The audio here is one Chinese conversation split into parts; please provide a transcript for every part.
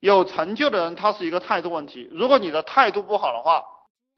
有成就的人他是一个态度问题，如果你的态度不好的话。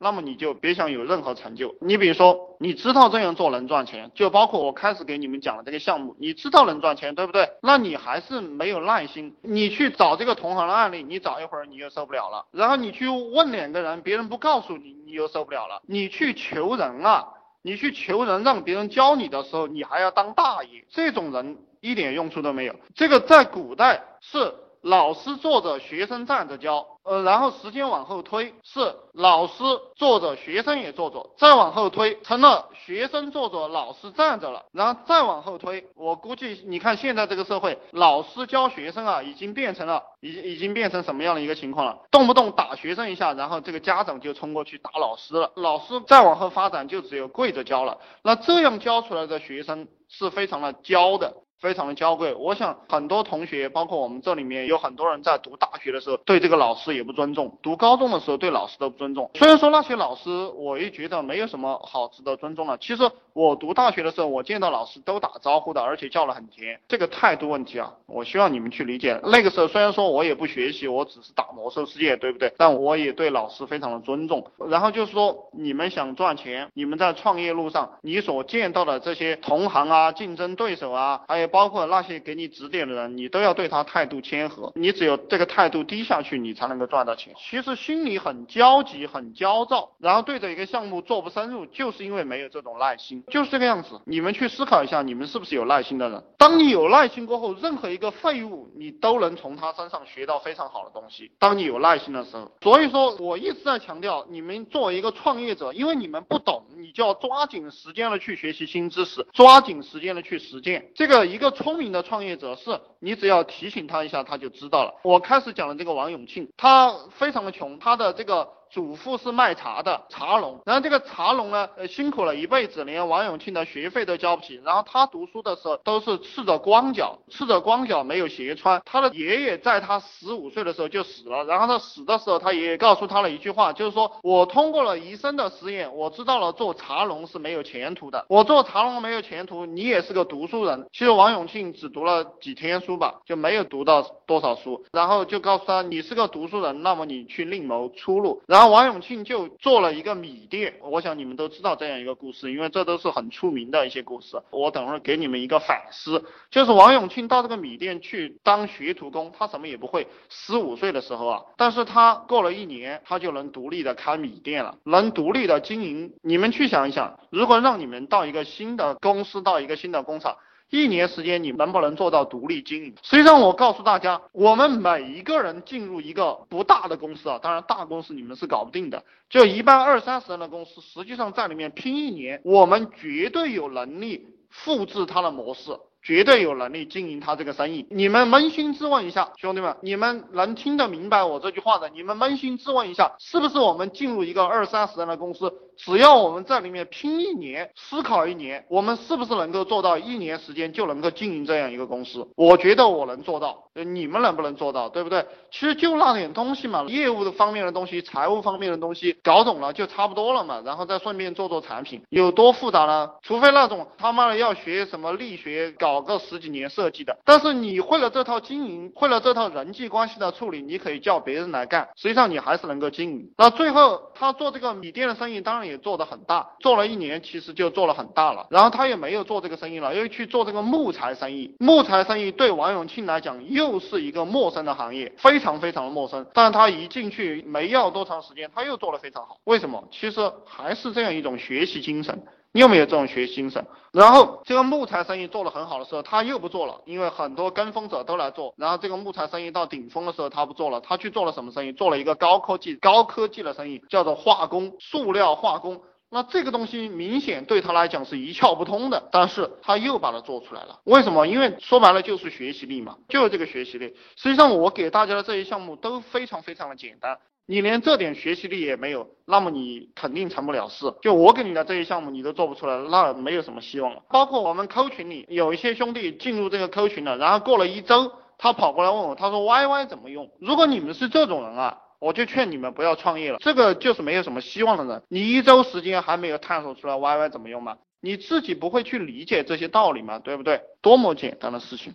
那么你就别想有任何成就。你比如说，你知道这样做能赚钱，就包括我开始给你们讲的这个项目，你知道能赚钱，对不对？那你还是没有耐心。你去找这个同行的案例，你找一会儿你又受不了了。然后你去问两个人，别人不告诉你，你又受不了了。你去求人啊，你去求人让别人教你的时候，你还要当大爷，这种人一点用处都没有。这个在古代是。老师坐着，学生站着教，呃，然后时间往后推，是老师坐着，学生也坐着，再往后推，成了学生坐着，老师站着了，然后再往后推，我估计你看现在这个社会，老师教学生啊，已经变成了，已已经变成什么样的一个情况了？动不动打学生一下，然后这个家长就冲过去打老师了，老师再往后发展就只有跪着教了，那这样教出来的学生是非常的娇的。非常的娇贵，我想很多同学，包括我们这里面有很多人在读大学的时候，对这个老师也不尊重；读高中的时候对老师都不尊重。虽然说那些老师，我也觉得没有什么好值得尊重的。其实我读大学的时候，我见到老师都打招呼的，而且叫了很甜。这个态度问题啊，我希望你们去理解。那个时候虽然说我也不学习，我只是打魔兽世界，对不对？但我也对老师非常的尊重。然后就是说，你们想赚钱，你们在创业路上，你所见到的这些同行啊、竞争对手啊，还有。包括那些给你指点的人，你都要对他态度谦和。你只有这个态度低下去，你才能够赚到钱。其实心里很焦急、很焦躁，然后对着一个项目做不深入，就是因为没有这种耐心，就是这个样子。你们去思考一下，你们是不是有耐心的人？当你有耐心过后，任何一个废物，你都能从他身上学到非常好的东西。当你有耐心的时候，所以说我一直在强调，你们作为一个创业者，因为你们不懂，你就要抓紧时间的去学习新知识，抓紧时间的去实践。这个一。一个聪明的创业者是，你只要提醒他一下，他就知道了。我开始讲的这个王永庆，他非常的穷，他的这个。祖父是卖茶的茶农，然后这个茶农呢，呃，辛苦了一辈子，连王永庆的学费都交不起。然后他读书的时候都是赤着光脚，赤着光脚没有鞋穿。他的爷爷在他十五岁的时候就死了，然后他死的时候，他爷爷告诉他了一句话，就是说我通过了一生的实验，我知道了做茶农是没有前途的。我做茶农没有前途，你也是个读书人。其实王永庆只读了几天书吧，就没有读到多少书。然后就告诉他，你是个读书人，那么你去另谋出路。然后。那王永庆就做了一个米店，我想你们都知道这样一个故事，因为这都是很出名的一些故事。我等会儿给你们一个反思，就是王永庆到这个米店去当学徒工，他什么也不会，十五岁的时候啊，但是他过了一年，他就能独立的开米店了，能独立的经营。你们去想一想，如果让你们到一个新的公司，到一个新的工厂。一年时间，你能不能做到独立经营？实际上，我告诉大家，我们每一个人进入一个不大的公司啊，当然大公司你们是搞不定的，就一般二三十人的公司，实际上在里面拼一年，我们绝对有能力复制它的模式。绝对有能力经营他这个生意。你们扪心自问一下，兄弟们，你们能听得明白我这句话的？你们扪心自问一下，是不是我们进入一个二三十人的公司，只要我们在里面拼一年，思考一年，我们是不是能够做到一年时间就能够经营这样一个公司？我觉得我能做到，你们能不能做到？对不对？其实就那点东西嘛，业务的方面的东西，财务方面的东西，搞懂了就差不多了嘛。然后再顺便做做产品，有多复杂呢？除非那种他妈的要学什么力学搞。个十几年设计的，但是你会了这套经营，会了这套人际关系的处理，你可以叫别人来干，实际上你还是能够经营。那最后他做这个米店的生意，当然也做得很大，做了一年其实就做了很大了。然后他也没有做这个生意了，又去做这个木材生意。木材生意对王永庆来讲又是一个陌生的行业，非常非常的陌生。但他一进去没要多长时间，他又做得非常好。为什么？其实还是这样一种学习精神。你有没有这种学习精神？然后这个木材生意做得很好的时候，他又不做了，因为很多跟风者都来做。然后这个木材生意到顶峰的时候，他不做了，他去做了什么生意？做了一个高科技、高科技的生意，叫做化工，塑料化工。那这个东西明显对他来讲是一窍不通的，但是他又把它做出来了。为什么？因为说白了就是学习力嘛，就是这个学习力。实际上我给大家的这些项目都非常非常的简单。你连这点学习力也没有，那么你肯定成不了事。就我给你的这些项目，你都做不出来，那没有什么希望了。包括我们 Q 群里有一些兄弟进入这个 Q 群了，然后过了一周，他跑过来问我，他说 YY 怎么用？如果你们是这种人啊，我就劝你们不要创业了，这个就是没有什么希望的人。你一周时间还没有探索出来 YY 怎么用吗？你自己不会去理解这些道理吗？对不对？多么简单的事情。